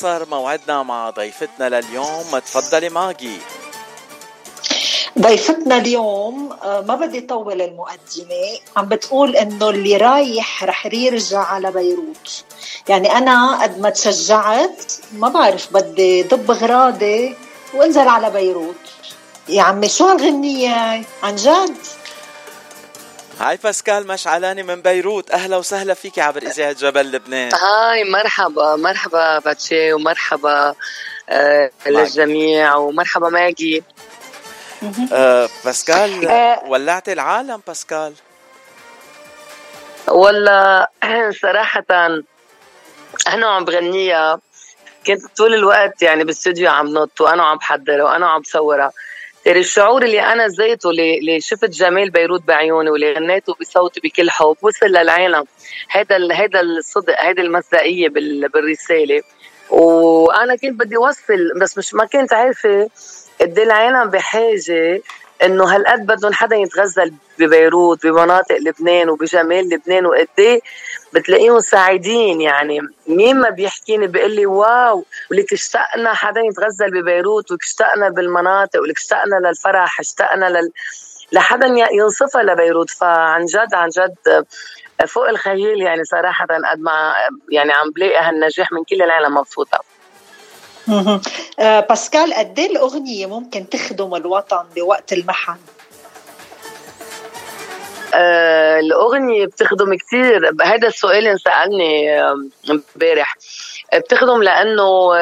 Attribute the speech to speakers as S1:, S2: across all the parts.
S1: صار موعدنا مع ضيفتنا لليوم. تفضلي ماجي.
S2: ضيفتنا اليوم آه، ما بدي طول المقدمة. عم بتقول إنه اللي رايح رح يرجع على بيروت. يعني أنا قد ما تشجعت ما بعرف بدي ضب غراضي وانزل على بيروت. يا عمي شو هالغنية؟ عن جد؟
S1: هاي باسكال مشعلاني من بيروت. أهلا وسهلا فيك عبر إذاعة جبل لبنان.
S3: هاي مرحبا مرحبا باتشي ومرحبا آه للجميع ومرحبا ماجي.
S1: آه باسكال آه. ولعت العالم باسكال؟
S3: والله صراحة أنا عم بغنيها. كنت طول الوقت يعني بالاستوديو عم نط وأنا عم بحضرها وأنا عم بصورها. الشعور اللي أنا زيته اللي شفت جمال بيروت بعيوني واللي غنيته بصوتي بكل حب وصل للعالم. هذا هذا الصدق هذه المصداقية بالرسالة. وأنا كنت بدي أوصل بس مش ما كنت عارفة قد إيه العالم بحاجة إنه هالقد بدهم حدا يتغزل ببيروت بمناطق لبنان وبجمال لبنان وقد إيه بتلاقيهم سعيدين يعني مين ما بيحكيني بيقول لي واو ولك اشتقنا حدا يتغزل ببيروت ولك اشتقنا بالمناطق ولك اشتقنا للفرح اشتقنا لل لحدا ينصفها لبيروت. فعن جد عن جد فوق الخيال يعني صراحة قد ما يعني عم بلاقي هالنجاح من كل العالم مبسوطة.
S2: آه، باسكال قد إيه الأغنية ممكن تخدم الوطن بوقت المحن؟
S3: آه الأغنية بتخدم كثير هذا السؤال انسألني امبارح. بتخدم لأنه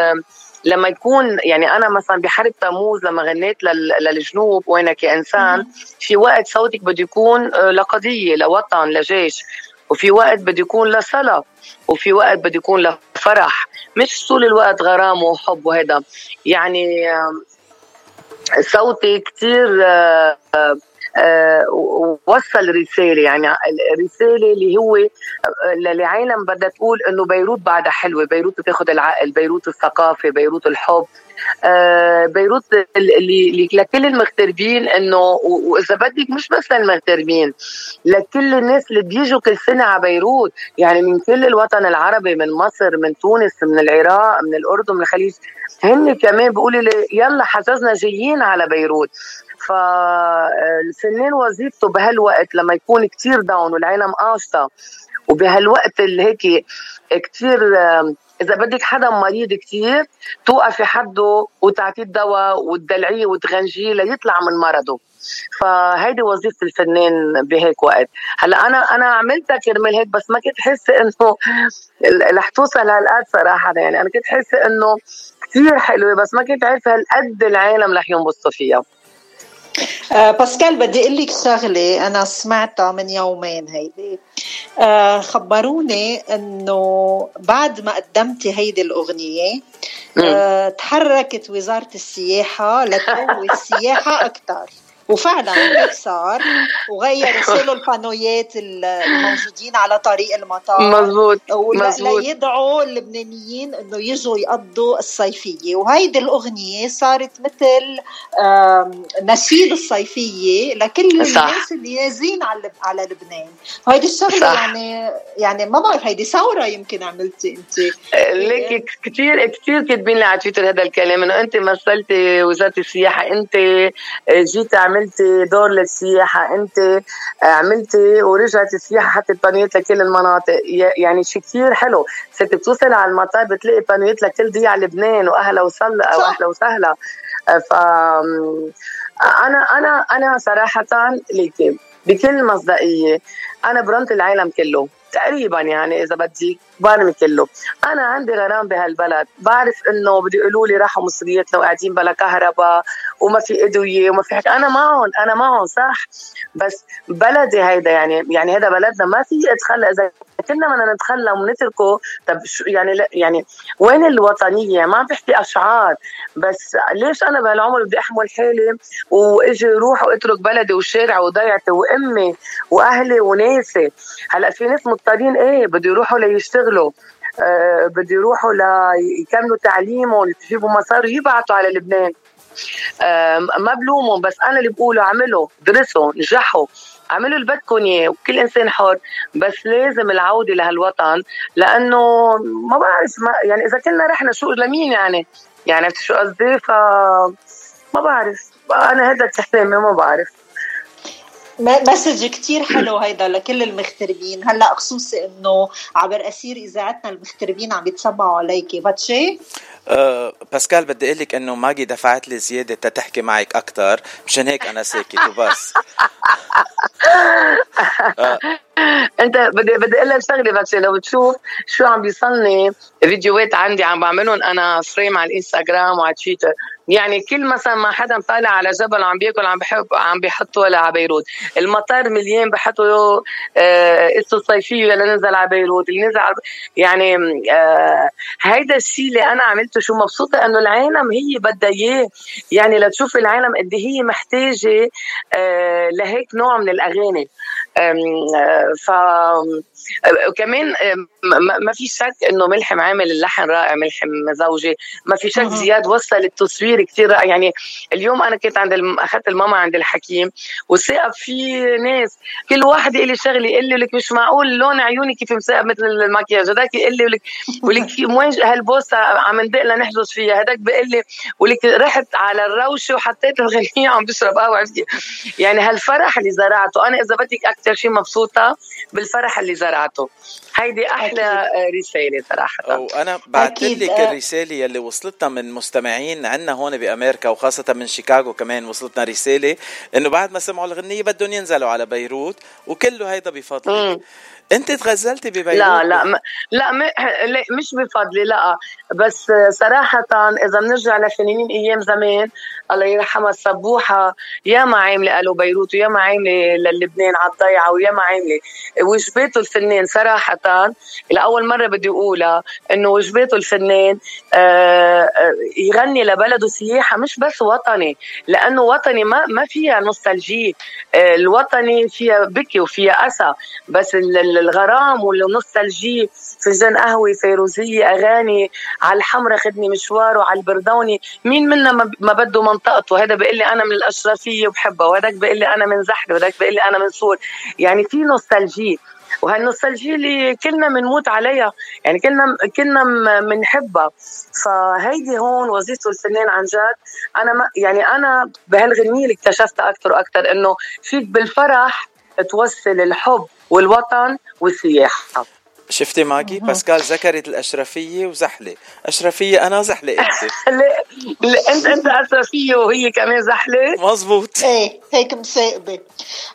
S3: لما يكون يعني أنا مثلا بحرب تموز لما غنيت للجنوب وأنا كإنسان في وقت صوتك بده يكون آه، لقضية لوطن لجيش. وفي وقت بده يكون لصلاة. وفي وقت بده يكون لفرح. مش طول الوقت غرام وحب وهذا. يعني صوتي كتير آه، آه، وصل رسالة يعني الرساله اللي هو لعالم بدها تقول إنه بيروت بعدها حلوة بيروت بتاخذ العقل بيروت الثقافة بيروت الحب. آه، بيروت اللي لكل المغتربين إنه وإذا بدك مش بس للمغتربين لكل الناس اللي بيجوا كل سنة على بيروت. يعني من كل الوطن العربي من مصر من تونس من العراق من الأردن من الخليج هن كمان بيقولوا لي يلا حجزنا جايين على بيروت. فالفنان وظيفته بهالوقت لما يكون كتير داون والعالم قاشطه وبهالوقت اللي هيك كتير إذا بدك حدا مريض كثير توقفي حده وتعطيه الدواء وتدلعيه وتغنجيه ليطلع من مرضه. فهيدي وظيفة الفنان بهيك وقت. هلا أنا أنا عملتها كرمال هيك بس ما كنت حاسة إنه رح توصل هالقد صراحة. يعني أنا كنت حاسة إنه كثير حلوة بس ما كنت عارفة هالقد العالم رح ينبسطوا فيها.
S2: آه باسكال بدي أقول لك شغلة أنا سمعتها من يومين هيدي. آه خبروني إنه بعد ما قدمتي هيدي الأغنية آه تحركت وزارة السياحة لتقوي السياحة أكثر وفعلا هيك صار. وغيروا شالوا البانويات الموجودين على طريق المطار.
S3: مزبوط مزبوط.
S2: ليدعوا اللبنانيين إنه يجوا يقضوا الصيفية. وهيدي الأغنية صارت مثل نشيد الصيفية لكل صح. الناس اللي يازين على على لبنان. وهيدي الشغلة. يعني يعني ما بعرف هيدي ثورة يمكن عملتي أنت.
S3: ليك كثير كثير كاتبين لي على تويتر هذا الكلام إنه أنت مثلتي وزارة السياحة أنت جيتي عملتي عملتي دور للسياحة أنت عملتي ورجعت السياحة حطت بانويات لكل المناطق. يعني شيء كثير حلو. صرت بتوصل على المطار بتلاقي بانويات لكل ضيعة لبنان وأهلا وسهلا أو أهلا وسهلا. ف أنا أنا أنا صراحة ليكي بكل مصداقية أنا برمت العالم كله. تقريبا يعني إذا بدي برمي كله. أنا عندي غرام بهالبلد بعرف إنه بده يقولوا لي راحوا مصرياتنا وقاعدين بلا كهرباء وما في إدوية وما في حكي. أنا معهم أنا معهم صح. بس بلدي هيدا يعني يعني هذا بلدنا ما في اتخلى اذا كنا بدنا نتخلى ونتركه. طب شو يعني لا يعني وين الوطنية؟ ما بحكي أشعار. بس ليش أنا بهالعمر بدي أحمل حالي وإجي روح وأترك بلدي وشارعي وضيعتي وأمي وأهلي وناسي؟ هلأ في ناس مضطرين إيه بده يروحوا ليشتغلوا. أه بده يروحوا ليكملوا تعليمهم يجيبوا مصاري يبعتوا على لبنان. أه ما بلومهم بس أنا اللي بقوله اعملوا درسوا نجحوا. اعملوا اللي بدكم اياه وكل إنسان حر بس لازم العودة لهالوطن لأنه ما بعرف ما يعني إذا كنا رحنا شو لمين يعني؟ يعني عرفت شو قصدي؟ ف ما بعرف. أنا هذا كلامي ما بعرف.
S2: message كتير حلو هيدا لكل المغتربين. هلأ خصوصي إنه عبر أسير إذاعتنا المغتربين عم يتسمعوا عليكي. باتشي
S1: أه باسكال بدي أقول لك إنه ماجي دفعت لي زيادة تتحكي معك أكثر مشان هيك أنا ساكت وبس.
S3: أه. انت بدي بدي أقول لك شغلة بس لو بتشوف شو عم بيصلني فيديوهات عندي عم بعملهم أنا فريم على الإنستغرام وعلى تويتر. يعني كل مثلا ما حدا طالع على جبل وعم بياكل عم بحب عم بيحطوا على بيروت. المطار مليان بحطوا آه اسمه صيفية لنزل على بيروت اللي نزل يعني آه هيدا الشيء اللي أنا عملته شو مبسوطة إنه العالم هي بدها إياه. يعني لتشوف العالم قد إيه هي محتاجة آه لهيك نوع من الأغاني. آه ف وكمان ما في شك إنه ملحم عامل اللحن رائع ملحم زوجي ما في شك زياد وصل التصوير كثير رائع. يعني اليوم أنا كنت عند الم... أخذت الماما عند الحكيم وثائب في ناس. كل واحد لي شغله يقول لي لك مش معقول لون عيوني كيف مثقب مثل المكياج. هذاك يقول لي ولك ولك وين هالبوسه عم ندق لنحجز فيها. هذاك بيقول لي ولك رحت على الروشة وحطيت الغنيه عم بشرب قهوة يعني هالفرح اللي زرعته أنا إذا بدك أكثر شيء مبسوطة بالفرح اللي زرعته. زرعته هيدي أحلى أكيد. رسالة صراحة.
S1: وأنا بعثت لك آه. الرسالة يلي وصلتنا من مستمعين عندنا هون بأمريكا وخاصة من شيكاغو كمان وصلتنا رسالة إنه بعد ما سمعوا الغنية بدهم ينزلوا على بيروت وكله هيدا بفضلك أنت تغزلتي ببيروت؟
S3: لا لا م... لا م... مش بفضلي لا. بس صراحة إذا بنرجع لفنانين أيام زمان الله يرحمها السبوحة يا ما عاملة قالوا بيروت ويا ما عاملة للبنان على الضيعة ويا ما عاملة. وجباته الفنان؟ صراحة لأول مرة بدي أقولها إنه وجباته الفنان؟ آه، آه، يغني لبلده سياحة مش بس وطني لأنه وطني ما ما فيها نوستالجي آه، الوطني فيها بكي وفيها أسى بس الغرام وال nostalgie فنجان قهوة فيروزية أغاني على الحمرة خدني مشوار وعلى البردوني. مين منا ما بده منطقته هذا بيقول لي أنا من الأشرفية وبحبها وهذاك بيقول لي أنا من زحلة وهذاك بيقول لي أنا من سور. يعني في nostalgie وهالنوستالجيا اللي كلنا بنموت عليها يعني كلنا كلنا بنحبها فهيدي هون وظيفه الفنان عن جد أنا ما يعني أنا بهالغنية اللي اكتشفتها أكثر وأكثر إنه فيك بالفرح توصل الحب والوطن والسياحة.
S1: شفتي ماجي باسكال ذكرت الأشرفية وزحلة. أشرفية أنا زحلة أنت.
S3: لا أنت أنت أشرفية وهي كمان زحلة.
S1: مزبوط
S2: إيه هيك مساقبة.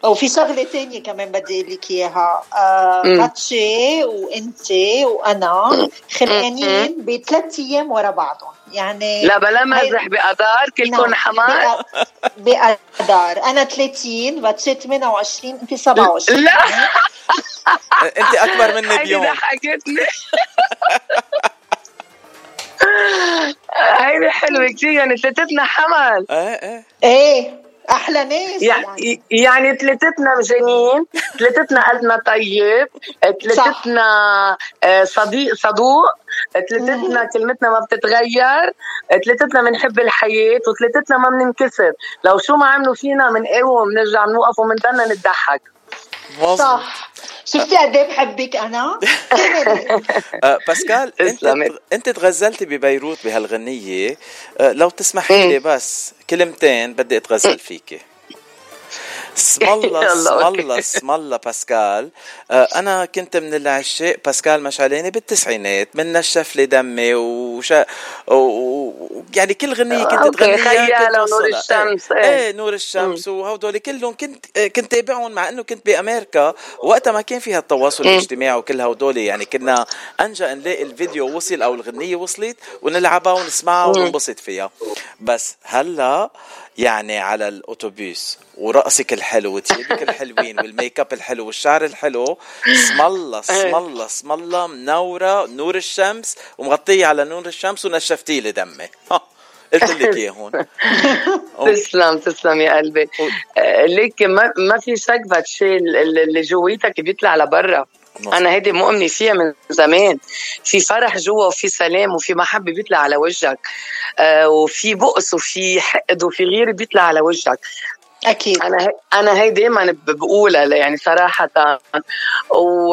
S2: وفي شغلة ثانية كمان بدي أقول لك إياها. آه باتشي وأنت وأنا خلقانين بثلاث أيام ورا بعضهم. يعني
S3: لا بلا مزح بأدار كلكم نعم. حمار
S2: بأدار أنا 30 باتشي 28 أنت 27
S3: لا.
S1: أنت أكبر مني بيوم.
S3: ضحكتني. هيدي حلوة كثير يعني ثلاثتنا حمل.
S1: إيه إيه.
S2: إيه. أحلى ناس
S3: يعني. يعني ثلاثتنا مجانين ثلاثتنا قلبنا طيب ثلاثتنا آه، صديق صدوق ثلاثتنا كلمتنا ما بتتغير ثلاثتنا بنحب الحياة وثلاثتنا ما بننكسر لو شو ما عملوا فينا بنقاوم بنرجع بنوقف وبنضلنا نضحك.
S2: صح. شفتي قد إيه بحبك أنا؟
S1: آه، باسكال أنت أنت تغزلتي ببيروت بهالغنية. آه، لو تسمحي لي بس كلمتين بدي أتغزل فيكي. اسم الله اسم الله. اسم الله باسكال. آه أنا كنت من العشاق باسكال مشعلاني بالتسعينات من نشف لي دمي وشا و... يعني كل غنية كنت
S3: تغنيها كنت نور الشمس.
S1: إيه, إيه. نور الشمس وهدول كلهم كنت كنت تابعهم مع إنه كنت بأمريكا. وقتها ما كان فيها التواصل الاجتماعي وكل هدول يعني كنا أنجأ نلاقي الفيديو وصل أو الغنية وصلت ونلعبها ونسمعها وننبسط فيها. بس هلأ يعني على الاتوبيس ورقصك الحلو وثيابك الحلوين والميك اب الحلو والشعر الحلو. اسم الله اسم الله اسم الله. منورة نور الشمس ومغطية على نور الشمس ونشفتي لي دمي قلت لك اياه هون.
S3: تسلم تسلم يا قلبي. آه، ليك ما, ما في شك بهالشيء اللي جويتك بيطلع لبرا. أنا هيدي مؤمنة فيها من زمان. في فرح جوا وفي سلام وفي محبة بيطلع على وجهك. آه وفي بؤس وفي حقد وفي غيرة بيطلع على وجهك.
S2: أكيد.
S3: أنا هي أنا هي دائما بقولها يعني صراحة. و...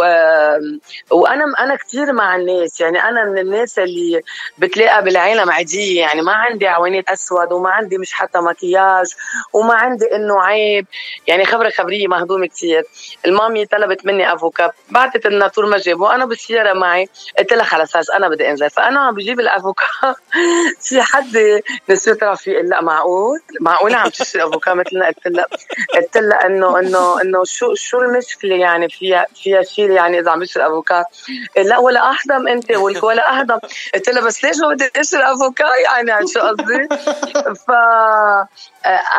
S3: وأنا أنا كثير مع الناس. يعني أنا من الناس اللي بتلاقى بالعالم عادية. يعني ما عندي عوانيت أسود وما عندي مش حتى مكياج وما عندي إنه عيب. يعني خبرة خبرية مهضومة كثير المامي طلبت مني أفوكا. بعثت لنا طول ما جابوا. أنا بالسيارة معي. قلت لها خلص أنا بدي أنزل. فأنا عم بجيب الأفوكا. في حد نسيت في لا معقول؟ معقول عم تشتري أفوكا؟ مثلنا قلت لها قلت لها انه انه إنه شو شو المشكلة يعني فيها فيها شيء يعني إذا عم بشرب أفوكا؟ لا ولا أهضم أنت ولا أهضم. قلت لها بس ليش ما بدي أشرب أفوكا يعني؟ شو قصدي؟ ف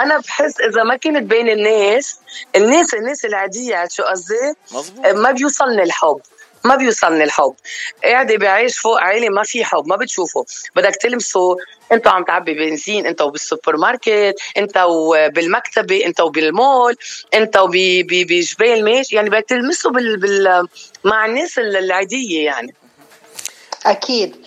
S3: أنا بحس إذا ما كنت بين الناس الناس الناس العادية شو قصدي؟ ما بيوصلني الحب. ما بيوصلني الحب. قاعدة بعيش فوق عيلي ما في حب ما بتشوفه. بدك تلمسه. انت عم تعبي بنزين انت وبالسوبر ماركت انت وبالمكتبة انت وبالمول انت وبجبال ماشي يعني بدك تلمسه بال, بال مع الناس العادية يعني.
S2: أكيد.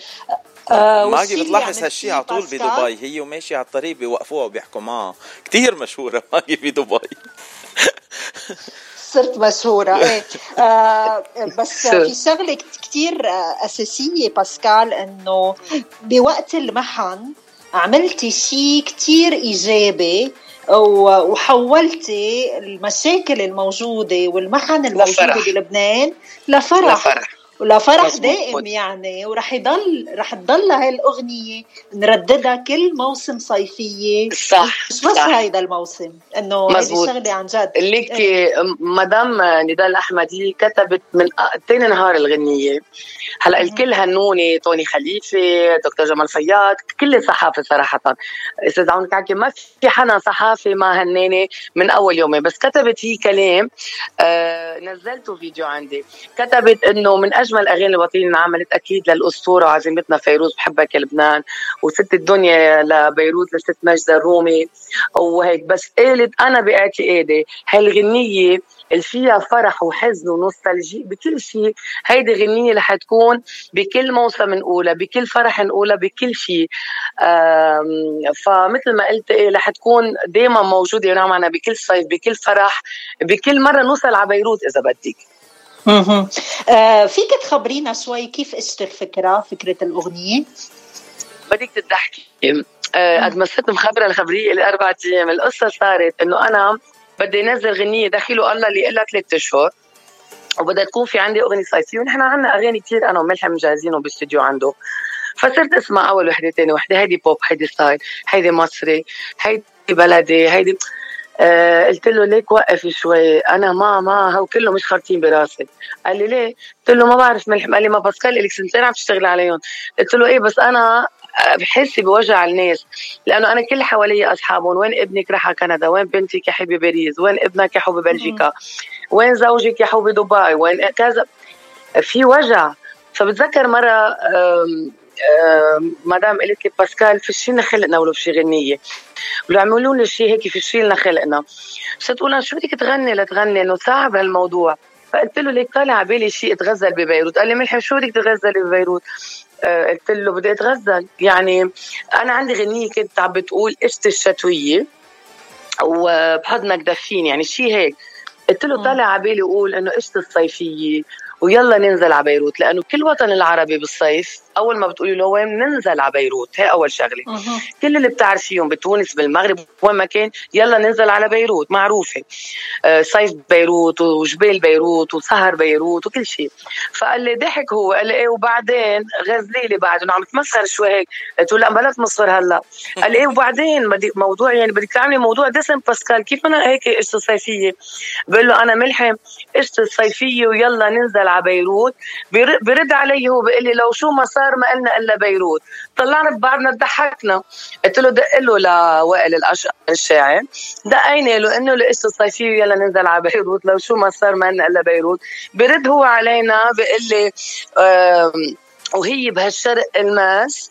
S1: آه ماجي بتلاحظ يعني هالشيء على طول بدبي. هي وماشيه على الطريق بيوقفوها وبيحكوا. معها كثير مشهورة ماجي بدبي.
S2: صرت مشهورة إيه. آه بس في شغلة كتير أساسية باسكال إنه بوقت المحن عملتي شيء كتير إيجابي وحولتي المشاكل الموجودة والمحن الموجودة بلبنان لفرح, لفرح. ولفرح دائم يعني ورح يضل رح تضل هاي الأغنية نرددها كل موسم صيفية.
S3: صح
S2: مش بس هيدا الموسم إنه هيدي الشغلة عن جد.
S3: ليك إيه. مدام ندال الاحمدي كتبت من ثاني نهار الغنية. هلأ الكل هنوني توني خليفة دكتور جمال فياض كل الصحافة صراحة. أستاذ عون كعكي ما في حدا صحافي ما هناني من أول يومين. بس كتبت هي كلام آه نزلته فيديو عندي. كتبت إنه من أجمل الاغاني الوطنيه انعملت أكيد للأسطورة وعزيمتنا فيروز بحبك يا لبنان وست الدنيا لبيروت لست مجد الرومي وهيك. بس قالت أنا باعتقادي هالغنية اللي فيها فرح وحزن ونوستالجي بكل شيء هيدي غنية رح تكون بكل موسم نقولها بكل فرح نقولها بكل شيء. فمثل ما قلت إيه رح تكون دائما موجودة معنا بكل صيف بكل فرح بكل مرة نوصل على بيروت إذا بدك.
S2: أها. آه فيك تخبرينا شوي كيف اجت الفكرة فكرة الأغنية؟
S3: بدك تضحكي. آه قد ما صرت مخبره الخبرية لأربع أيام. القصة صارت إنه أنا بدي أنزل غنية دخيله الله اللي لها ثلاث أشهر. وبدها تكون في عندي أغنية صيفيه ونحن عندنا أغاني كثير أنا وملحم مجهزينه بالاستوديو عنده. فصرت أسمع أول وحدة ثاني وحدة. هيدي بوب هيدي style هيدي مصري هيدي بلدي هيدي آه قلت له ليك وقف شوي. أنا ما ما هو كله مش خارطين براسي. قال لي ليه؟ قلت له ما بعرف ملحم قال لي ما باسكال لك سنتين عم تشتغلي عليهم. قلت له إيه بس أنا بحس بوجع الناس. لأنه أنا كل حوالي أصحابهم وين ابنك راح على كندا؟ وين بنتك يا حبي باريس؟ وين ابنك يا حبي بلجيكا؟ وين زوجك يا حبي دبي؟ وين كذا. في وجع. فبتذكر مرة مدام قالت لي باسكال فشي لنا خلقنا ولو بشي غنية. ولو عملوا لي شيء هيك فشي لنا خلقنا صرت أقول شو بدك تغني؟ لتغني إنه صعب هالموضوع. فقلت له ليك طالع على بالي شيء اتغزل ببيروت؟ قال لي ملحم شو بدك تغزلي ببيروت؟ آه، قلت له بدي أتغزل. يعني أنا عندي غنية كنت عم بتقول قشطه الشتوية وبحضنك دفين يعني شيء هيك. قلت له طلع على بالي أقول إنه قشطه الصيفية؟ ويلا ننزل على بيروت لأنه كل وطن العربي بالصيف أول ما بتقولي له وين ننزل على بيروت هي أول شغلة. أه. كل اللي بتعرفيهم بتونس بالمغرب وين ما كان يلا ننزل على بيروت معروفة. آه صيف بيروت وجبال بيروت وسهر بيروت وكل شيء. فقال لي ضحك هو قال لي إيه وبعدين؟ غزلي لي بعد عم تمسخر شوي هيك. قلت له لا بلا تمسخر هلا. قال لي إيه وبعدين؟ موضوع يعني بدك تعملي موضوع دسم باسكال كيف أنا هيك قشطة صيفية؟ بقول له أنا ملحم قشطة صيفية ويلا ننزل على بيروت برد علي هو بيقول لي لو شو ما صار ما قلنا إلا بيروت. طلعنا ببعضنا ضحكنا. قلت له دق له لوائل الشاعر. دقينا له انه لقيته صيفيه يلا ننزل على بيروت. لو شو ما صار ما قلنا إلا بيروت. برد هو علينا بيقول لي وهي بهالشرق الماس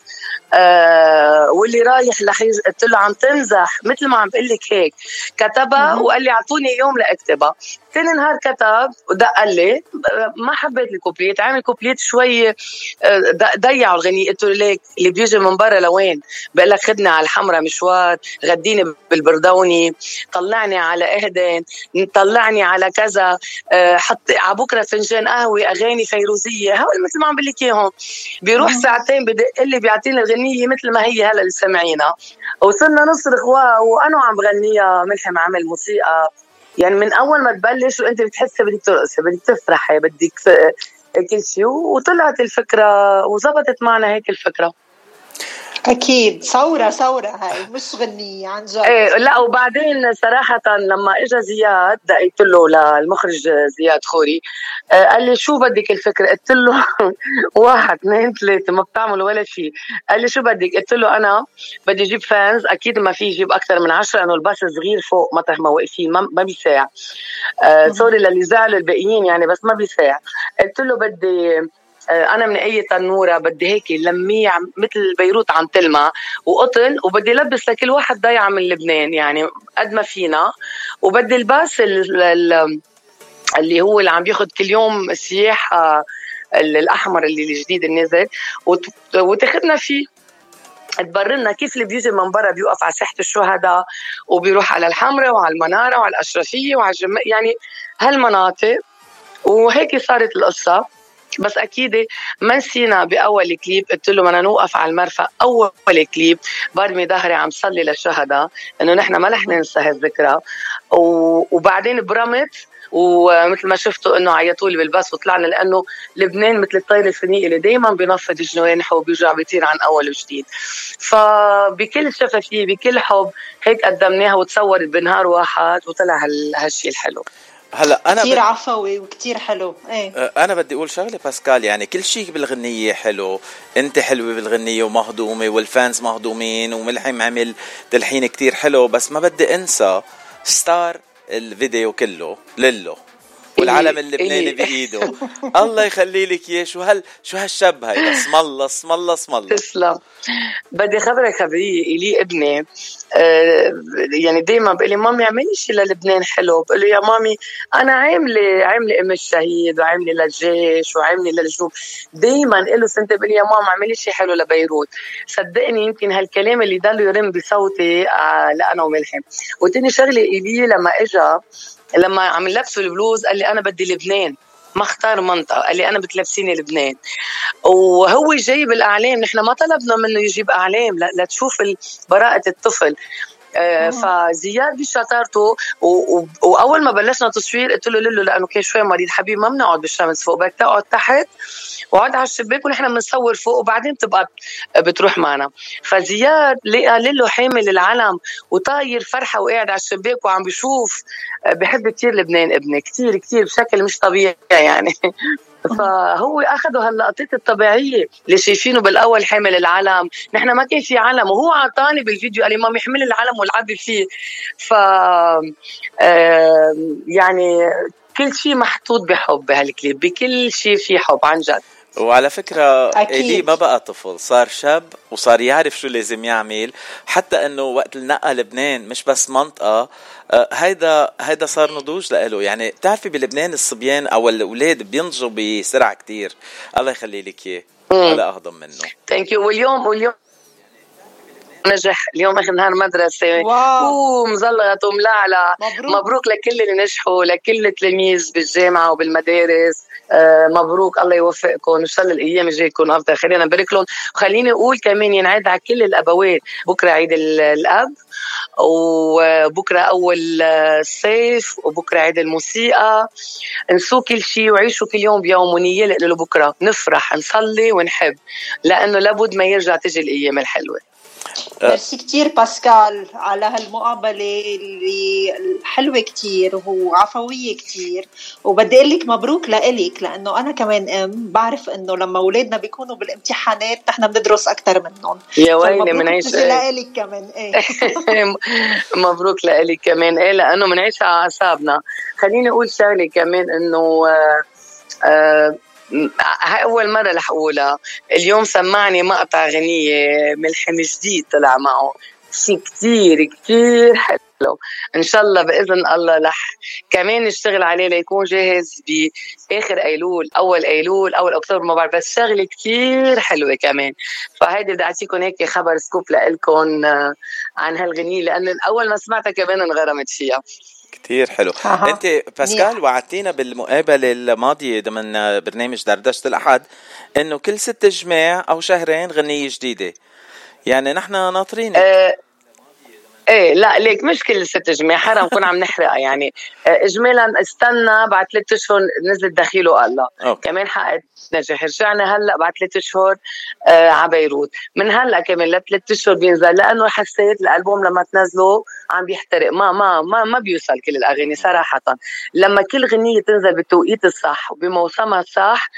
S3: آه واللي رايح لحيز قلت له عم تمزح. مثل ما عم بقول لك هيك. كتبها وقال لي اعطوني يوم لأكتبها. ثاني نهار كتب ودق لي ما حبيت الكوبليت عامل كوبليت شوي آه، ضيعوا الغنية قلت له ليك اللي بيجي من برا لوين؟ بقول لك خدني على الحمرة مشوار غديني بالبردوني طلعني على اهدن طلعني على كذا آه، حط على بكرة فنجان قهوة أغاني فيروزية هول مثل ما عم بقول لك إياهم. بيروح ساعتين بدق لي بيعطيني الغنية مثل ما هي هلا اللي سامعينها وصرنا نصرخ وأنا عم بغنيها ملحم عمل موسيقى. يعني من أول ما تبلش وأنت بتحسي بدك ترقصي بدك تفرحي بدك كل شيء وطلعت الفكرة وزبطت معنا هيك الفكرة.
S2: أكيد. ثورة ثورة هاي مش غنية عن جد.
S3: إيه لا وبعدين صراحة لما اجى زياد دقيت له للمخرج زياد خوري آه، قال لي شو بدك الفكرة؟ قلت له واحد اثنين ثلاثة ما بتعمل ولا شيء قال لي شو بدك؟ قلت له أنا بدي أجيب fans أكيد ما في يجيب أكثر من عشرة لأنه الباص صغير فوق مطرح ما واقفين ما, بيساع. آه sorry للي زعلوا الباقيين يعني بس ما بيساع. قلت له بدي آه، أنا من أي تنورة بدي هيك لميه مثل بيروت عم تلمع وقطن وبدي البس لكل واحد ضيعة من لبنان يعني قد ما فينا. وبدي الباس اللي هو اللي عم بياخذ كل يوم سياحه الأحمر اللي الجديد اللي نزل. وتاخذنا فيه. تبررنا كيف اللي بيجي من برا بيوقف على ساحة الشهداء وبيروح على الحمراء وعلى المنارة وعلى الأشرفية وعلى الجم... يعني هالمناطق. وهيك صارت القصة. بس أكيد ما نسينا بأول كليب قلت له بدنا نوقف على المرفأ. أول كليب برمي ظهري عم صلي للشهداء إنه نحن ما رح ننسى هالذكرى. وبعدين برمت ومثل ما شفتوا إنه عيطوا لي بالباص وطلعنا لأنه لبنان مثل الطير الفني اللي دائما بينفض جوانحه وبيرجع بيطير عن أول وجديد. فبكل شفافية بكل حب هيك قدمناها وتصورت بنهار واحد وطلع هالشيء الحلو.
S2: هلا أنا كثير بد... عفوي وكثير حلو. إيه.
S1: أه، أنا بدي أقول شغلة باسكال يعني كل شيء بالغنية حلو. أنت حلوة بالغنية ومهضومة والفانز مهضومين وملحم عمل تلحين كثير حلو بس ما بدي أنسى ستار الفيديو كله للو والعلم اللبناني. بإيده. الله يخلي لك إياه. شو هال شو هالشب هاي؟ اسم الله اسم الله اسم الله.
S3: تسلم. بدي خبرك خبريه إلي ابني. آه يعني دائما بقول لي مامي اعملي شيء للبنان حلو. بقول له يا مامي أنا عامله عاملة أم الشهيد وعاملة للجيش وعاملة للجنوب. دائما له سنت بقول يا ماما اعملي شيء حلو لبيروت. صدقني يمكن هالكلام اللي ضل يرن بصوتي آه لأنا وملحم. وتاني شغلة إلي لما اجى لما عم نلبسوا البلوز قال لي أنا بدي لبنان ما اختار منطقة. قال لي أنا بتلبسيني لبنان. وهو جايب الأعلام نحن ما طلبنا منه يجيب أعلام لتشوف براءة الطفل. فزياد بشطارته وأول ما بلشنا تصوير قلت له لولو لأنه كان شوي مريض حبيبي ما بنقعد بالشمس فوق بدك تقعد تحت وقعد على الشباك ونحن بنصور فوق وبعدين بتبقى بتروح معنا. فزياد لقى ليلو حامل العلم وطاير فرحة وقاعد على الشباك وعم بشوف آه، بحب كثير لبنان ابني كثير كثير بشكل مش طبيعي يعني. فهو اخذوا هاللقطات الطبيعية اللي شايفينه بالأول حامل العلم. نحن ما كان في علم وهو أعطاني بالفيديو قال لي مامي احمل العلم والعبي فيه. ف يعني كل شيء محطوط بحب بهالكليب بكل شيء في حب عن جد.
S1: وعلى فكرة. إيلي ما بقى طفل صار شاب وصار يعرف شو لازم يعمل حتى إنه وقت نقى لبنان مش بس منطقة آه، هيدا هيدا صار نضوج لإله. يعني بتعرفي بلبنان الصبيان أو الأولاد بينضجوا بسرعة كتير. الله يخلي لك إياه. ولا أهضم منه.
S3: thank you واليوم واليوم نجح. اليوم اخر نهار مدرسة. ومزلط وملعلع مبروك. مبروك لكل اللي نجحوا لكل التلاميذ بالجامعة وبالمدارس. آه مبروك. الله يوفقكم. وان شاء الله الأيام الجاية تكون أفضل. خلينا نبارك لهم. وخليني أقول كمان ينعاد على كل الابوات بكرة عيد الأب وبكرة أول الصيف وبكرة عيد الموسيقى. انسوا كل شيء وعيشوا كل يوم بيوم ونية لأنه بكرة. نفرح نصلي ونحب. لأنه لابد ما يرجع تجي الأيام الحلوة.
S2: ميرسي كثير باسكال على هالمقابلة اللي حلوة كثير وعفوية كثير وبدي أقول لك مبروك لإلك لأنه أنا كمان أم بعرف إنه لما أولادنا بيكونوا بالامتحانات نحن بندرس أكثر منهم
S3: يا ويلي بنعيش
S2: لإلك كمان إيه
S3: مبروك لإلك كمان إيه لأنه بنعيش على أعصابنا خليني أقول شغلة كمان إنه آه آه هاي أول مرة رح أقولها. اليوم سمعني مقطع غنية ملحم جديد طلع معه. شيء كتير كتير حلو. إن شاء الله بإذن الله رح كمان نشتغل عليه ليكون جاهز باخر أيلول أول أيلول أول أكتوبر ما بعرف بس شغلة كتير حلوة كمان. فهيدي بدي أعطيكم هيك خبر سكوب لكم آه، عن هالغنية لأن أول ما سمعتها كمان انغرمت فيها.
S1: كثير حلو. أه. أنت باسكال وعدتينا بالمقابلة الماضية ضمن برنامج دردشة الأحد إنه كل ست جماع أو شهرين غنية جديدة. يعني نحن ناطرينك. أه
S3: إيه لا ليك مش كل ست جماع حرام نكون عم نحرقها. يعني آه، اجمالا استنى بعد ثلاث أشهر نزلت دخيله الله كمان حققت نجح. رجعنا هلأ بعد ثلاث أشهر آه على بيروت. من هلأ كمان لثلاث أشهر بينزل لأنه حسيت الألبوم لما تنزله عم بيحترق. ما ما ما ما بيوصل كل الأغاني صراحة. لما كل غنية تنزل بالتوقيت الصح وبموسمها الصح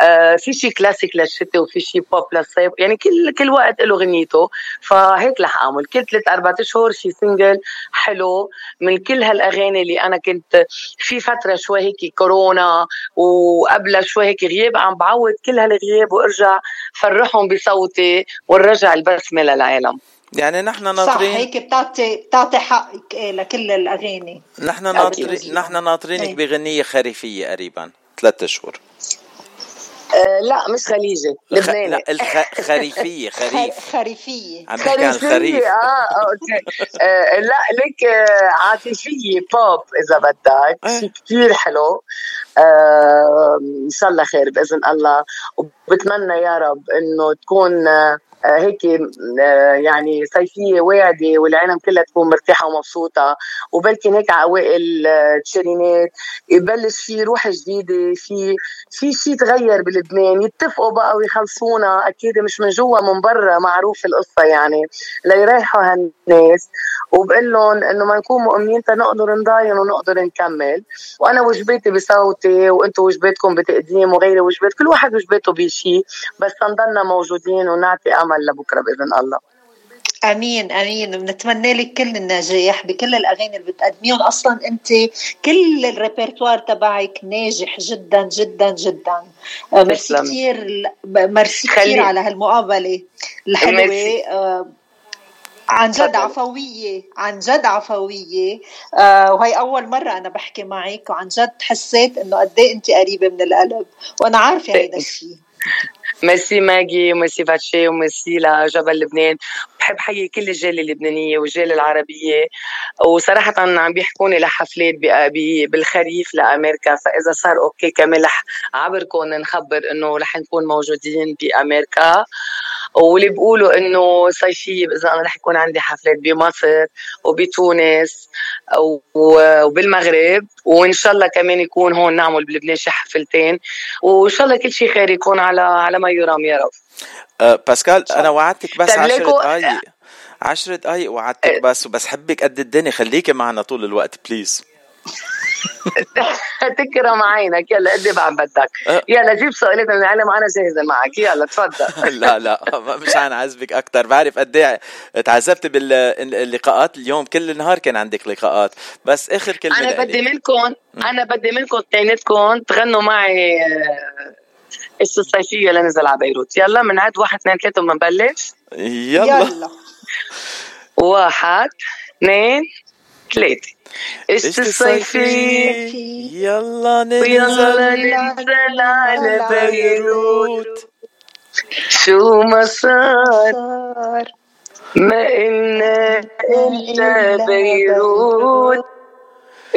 S3: آه في شيء كلاسيك للشتاء وفي شيء بوب للصيف. يعني كل كل وقت له غنيته. فهيك رح أعمل. كل ثلاث أربع أشهر شي single حلو من كل هالأغاني اللي أنا كنت في فترة شوي هيك كورونا وقبلها شوي هيك غياب عم بعوض كل هالغياب وأرجع فرحهم بصوتي ونرجع البسمة للعالم.
S1: يعني نحن ناطرين
S2: صح هيك بتعطي بتعطي حقك لكل الأغاني.
S1: نحن ناطرين نحن ناطرينك إيه. بغنية خريفية قريبا ثلاث اشهر
S3: آه، لا مش خليجي لبناني. لا
S1: الخريفيه خريف.
S2: خريفية.
S1: عم نحكي عن الخريف
S3: آه أوكي. آه لا ليك آه عاطفية بوب إذا بدك. إيه. شيء كثير حلو. آه إن شاء الله خير بإذن الله. وبتمنى يا رب إنه تكون آه آه، هيك آه، يعني صيفية واعدة والعالم كلها تكون مرتاحة ومبسوطة. وبلكي هيك على أوائل التشرينات يبلش في روح جديدة في في شيء تغير بلبنان يتفقوا بقى ويخلصونا. أكيد مش من جوا من برا معروف القصة يعني. ليريحوا هالناس. وبقول لهم إنه ما نكون مؤمنين تنقدر نضاين ونقدر نكمل. وأنا وجباتي بصوتي وأنتم وجباتكم بتقديم وغيري وجبات كل واحد وجباته بشيء بس نضلنا موجودين ونعطي امل امل لبكره بإذن الله.
S2: آمين آمين. بنتمنى لك كل النجاح بكل الأغاني اللي بتقدميهم. أصلا أنت كل الريpertoire تبعك ناجح جدا جدا جدا. آه، ميرسي كثير ميرسي كثير على هالمقابلة الحلوة. آه، عن جد عفوية عن جد عفوية. آه وهي أول مرة أنا بحكي معك وعن جد حسيت إنه قد إيه أنت قريبة من القلب. وأنا عارفة هيدا الشيء
S3: ميرسي ماجي وميرسي فاتشي وميرسي لجبل لبنان. بحب حيي كل الجالية اللبنانية والجالية العربية. وصراحة عم بيحكوني لحفلات بالخريف لأمريكا. فإذا صار okay كمان رح عبركم نخبر إنه رح نكون موجودين بأمريكا. واللي بيقولوا إنه صيفية إذا أنا رح يكون عندي حفلات بمصر وبتونس وبالمغرب وإن شاء الله كمان يكون هون نعمل بلبنان شي حفلتين وإن شاء الله كل شيء خير يكون على على ما يرام يا رب.
S1: أه باسكال أنا وعدتك بس 10 دقائق 10 دقائق وعدتك إيه. بس وبس حبك قد الدنيا خليكي معنا طول الوقت بليز
S3: تكرم عينك. يلا قد ما عم بدك؟ أه. يلا جيب سؤالات من العالم أنا جاهزة معك. يلا تفضل.
S1: لا لا مش عذبك أكثر بعرف قد إيه تعذبت باللقاءات اليوم كل النهار كان عندك لقاءات. بس آخر كلمة
S3: أنا بدي منكم أنا بدي منكم اثنيناتكم تغنوا معي آه، الصيفيه لنزل على بيروت. يلا بنعد واحد اثنين ثلاثة وبنبلش
S1: يلا. يلا.
S3: واحد اثنين ثلاثة إيش الصيفي
S1: يلا ننزل
S3: على بيروت شو ما صار ما إنا إلا بيروت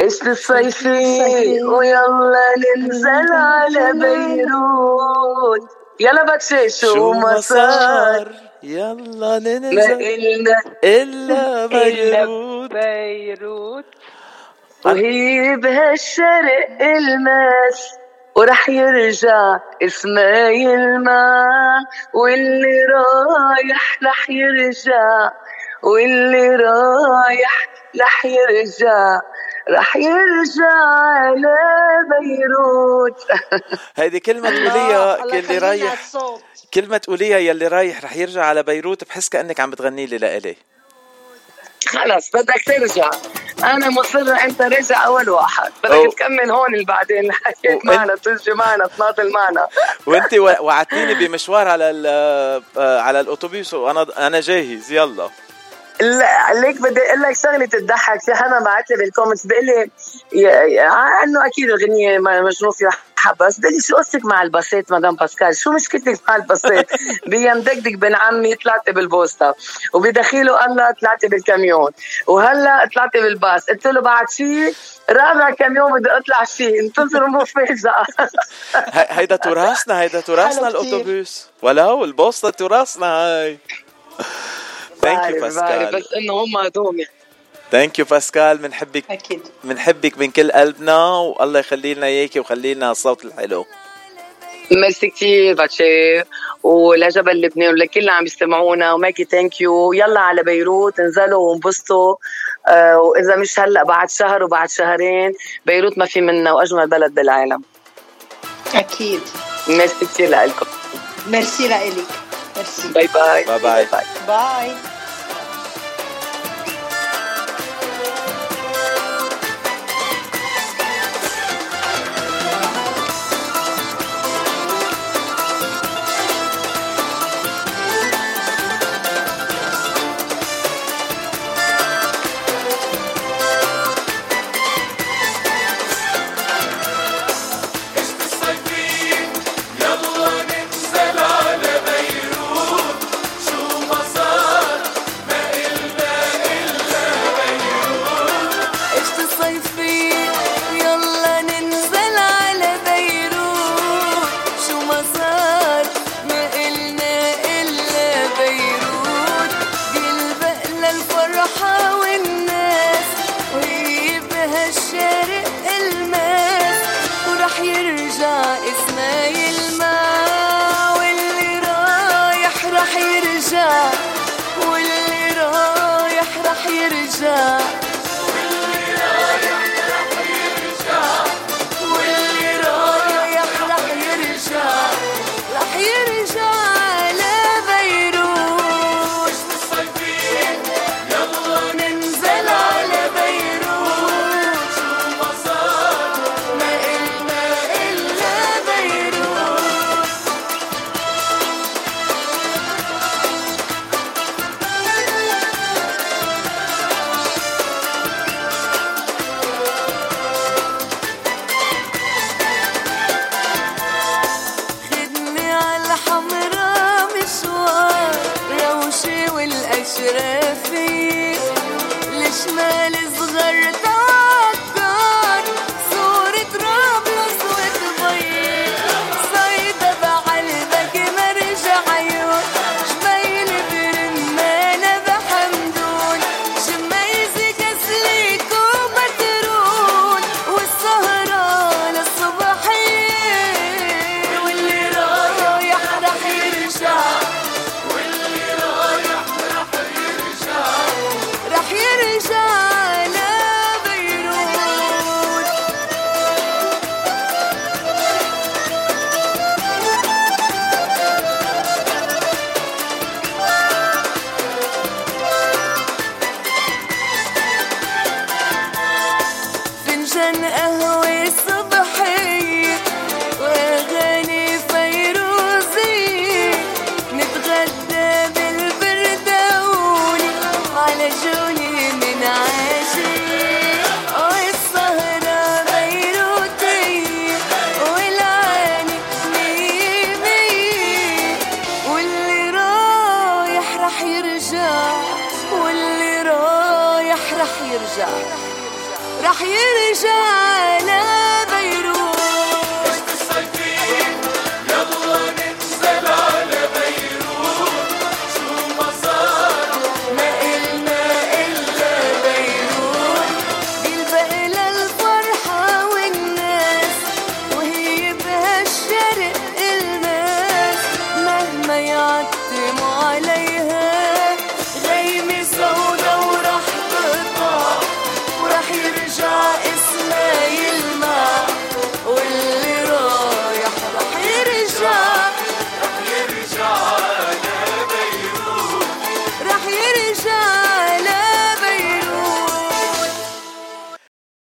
S3: إيش الصيفي ويلا ننزل على بيروت يلا باتشي شو ما صار
S1: يلا ننزل ما إلنا إلا بيروت
S3: بيروت. وهي بهالشرق الماس ورح يرجع اسماعيل ما واللي رايح رح يرجع واللي رايح رح يرجع. رح يرجع على بيروت.
S1: هيدي كلمة تقوليها اللي رايح كلمة تقوليها يلي رايح رح يرجع على بيروت بحس كأنك عم بتغني لي لإلي.
S3: خلص بدك ترجع. أنا مصرة أنت رجع أول واحد. بدك تكمل هون اللي بعدين. حكيت معنا تجي معنا تناضل معنا.
S1: وإنت وعدتيني بمشوار على آه، على الأوتوبيس وأنا أنا جاهز. يلا.
S3: لا ليك بدي أقول لك شغلة تضحك. في حدا بعث لي بال comments بيقول لي إنه أكيد الغنية مجنون فيها حبس بيقول لي شو قصتك مع الباسيت مدام باسكال. شو مشكلتك مع الباسيت بيوم دقدق بن عمي طلعتي بالبوسطة وبدخيله الله طلعتي بالكاميون. وهلا طلعتي بالباص. قلت له بعد شيء رابع كاميون بدي أطلع فيه. انتظروا مفاجاه
S1: هيدا تراثنا هيدا تراثنا الأوتوبيس. ولو البوسطة تراثنا هاي. thank you باسكال.
S3: بس إنه هم هدوم يعني
S1: thank you باسكال بنحبك أكيد بنحبك من كل قلبنا والله يخلي لنا اياكي ويخلي لنا الصوت الحلو.
S3: ميرسي كثير باتشي. ولجبل لبنان ولكل اللي عم يستمعونا. وماكي thank you يلا على بيروت انزلوا وانبسطوا. آه وإذا مش هلأ بعد شهر وبعد شهرين بيروت ما في منا وأجمل بلد بالعالم.
S2: أكيد.
S3: ميرسي كثير لكم
S2: ميرسي لك
S3: Merci. Bye. Bye.
S1: Bye. Bye. Bye.
S2: bye.
S4: رح يرجع رح يرجع لا